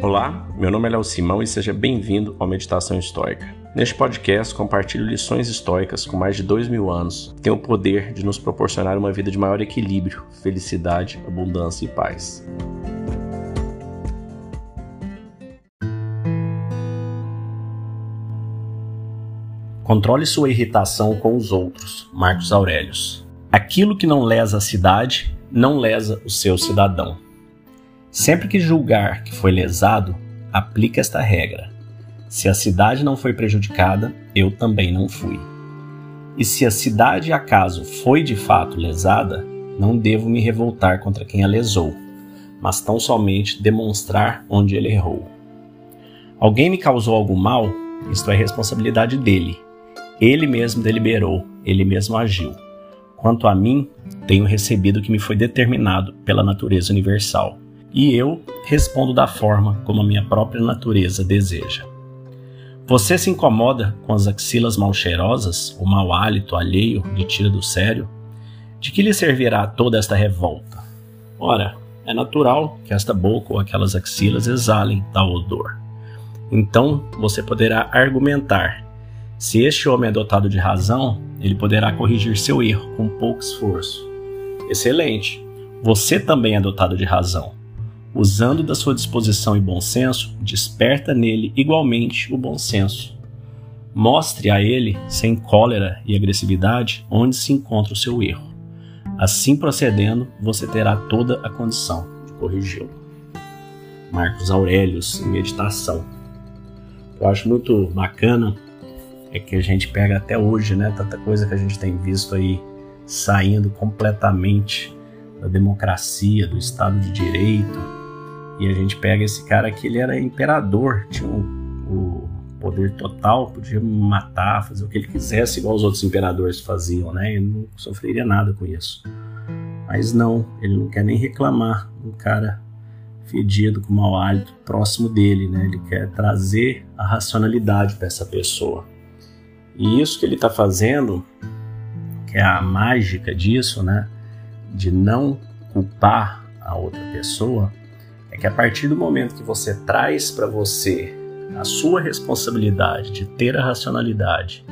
Olá, meu nome é Léo Simão e seja bem-vindo ao Meditação Histórica. Neste podcast, compartilho lições históricas com mais de dois mil anos que têm o poder de nos proporcionar uma vida de maior equilíbrio, felicidade, abundância e paz. Controle sua irritação com os outros. Marcos Aurelius. Aquilo que não lesa a cidade, não lesa o seu cidadão. Sempre que julgar que foi lesado, aplique esta regra. Se a cidade não foi prejudicada, eu também não fui. E se a cidade acaso foi de fato lesada, não devo me revoltar contra quem a lesou, mas tão somente demonstrar onde ele errou. Alguém me causou algum mal? Isto é responsabilidade dele. Ele mesmo deliberou, ele mesmo agiu. Quanto a mim, tenho recebido o que me foi determinado pela natureza universal e eu respondo da forma como a minha própria natureza deseja. Você se incomoda com as axilas mal cheirosas, o mau hálito alheio lhe tira do sério? De que lhe servirá toda esta revolta? Ora, é natural que esta boca ou aquelas axilas exalem tal odor. Então você poderá argumentar. Se este homem é dotado de razão, ele poderá corrigir seu erro com pouco esforço. Excelente! Você também é dotado de razão usando da sua disposição e bom senso, desperta nele igualmente o bom senso. Mostre a ele, sem cólera e agressividade, onde se encontra o seu erro. Assim procedendo, você terá toda a condição de corrigi-lo. Marcos Aurelius, em Meditação. Eu acho muito bacana é que a gente pega até hoje, né, tanta coisa que a gente tem visto aí saindo completamente da democracia, do Estado de Direito, e a gente pega esse cara que ele era imperador, tinha o, poder total, podia matar, fazer o que ele quisesse, igual os outros imperadores faziam, né? Ele não sofreria nada com isso. Mas não, ele não quer nem reclamar um cara fedido com mau hálito próximo dele, né? Ele quer trazer a racionalidade para essa pessoa. E isso que ele está fazendo, que é a mágica disso, né? De não culpar a outra pessoa, que a partir do momento que você traz para você a sua responsabilidade de ter a racionalidade,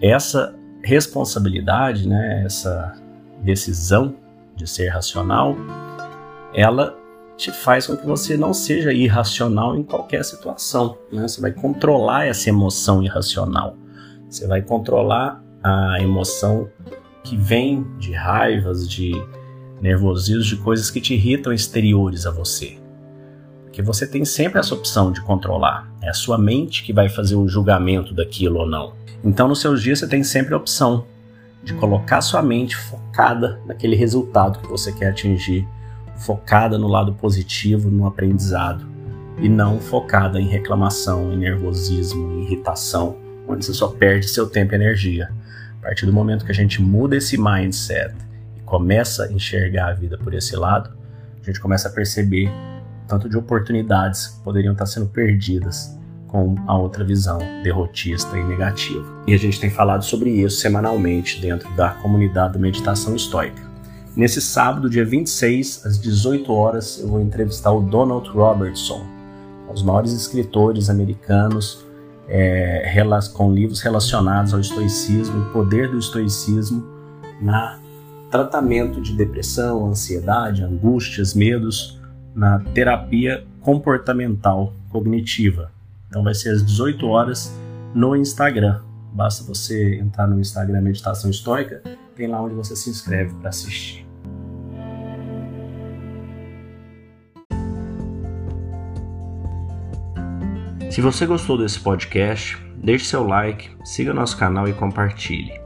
essa responsabilidade, né, essa decisão de ser racional, ela te faz com que você não seja irracional em qualquer situação. Né? Você vai controlar essa emoção irracional. Você vai controlar a emoção que vem de raivas, de nervosismo de coisas que te irritam exteriores a você. Porque você tem sempre essa opção de controlar. É a sua mente que vai fazer o julgamento daquilo ou não. Então, nos seus dias, você tem sempre a opção de colocar sua mente focada naquele resultado que você quer atingir, focada no lado positivo, no aprendizado, e não focada em reclamação, em nervosismo, em irritação, onde você só perde seu tempo e energia. A partir do momento que a gente muda esse mindset começa a enxergar a vida por esse lado, a gente começa a perceber tanto de oportunidades que poderiam estar sendo perdidas com a outra visão derrotista e negativa. E a gente tem falado sobre isso semanalmente dentro da comunidade da Meditação Estoica. Nesse sábado, dia 26, às 18 horas, eu vou entrevistar o Donald Robertson, um dos maiores escritores americanos é, com livros relacionados ao estoicismo e poder do estoicismo na tratamento de depressão, ansiedade, angústias, medos na terapia comportamental cognitiva. Então vai ser às 18 horas no Instagram. Basta você entrar no Instagram Meditação Histórica, tem lá onde você se inscreve para assistir. Se você gostou desse podcast, deixe seu like, siga nosso canal e compartilhe.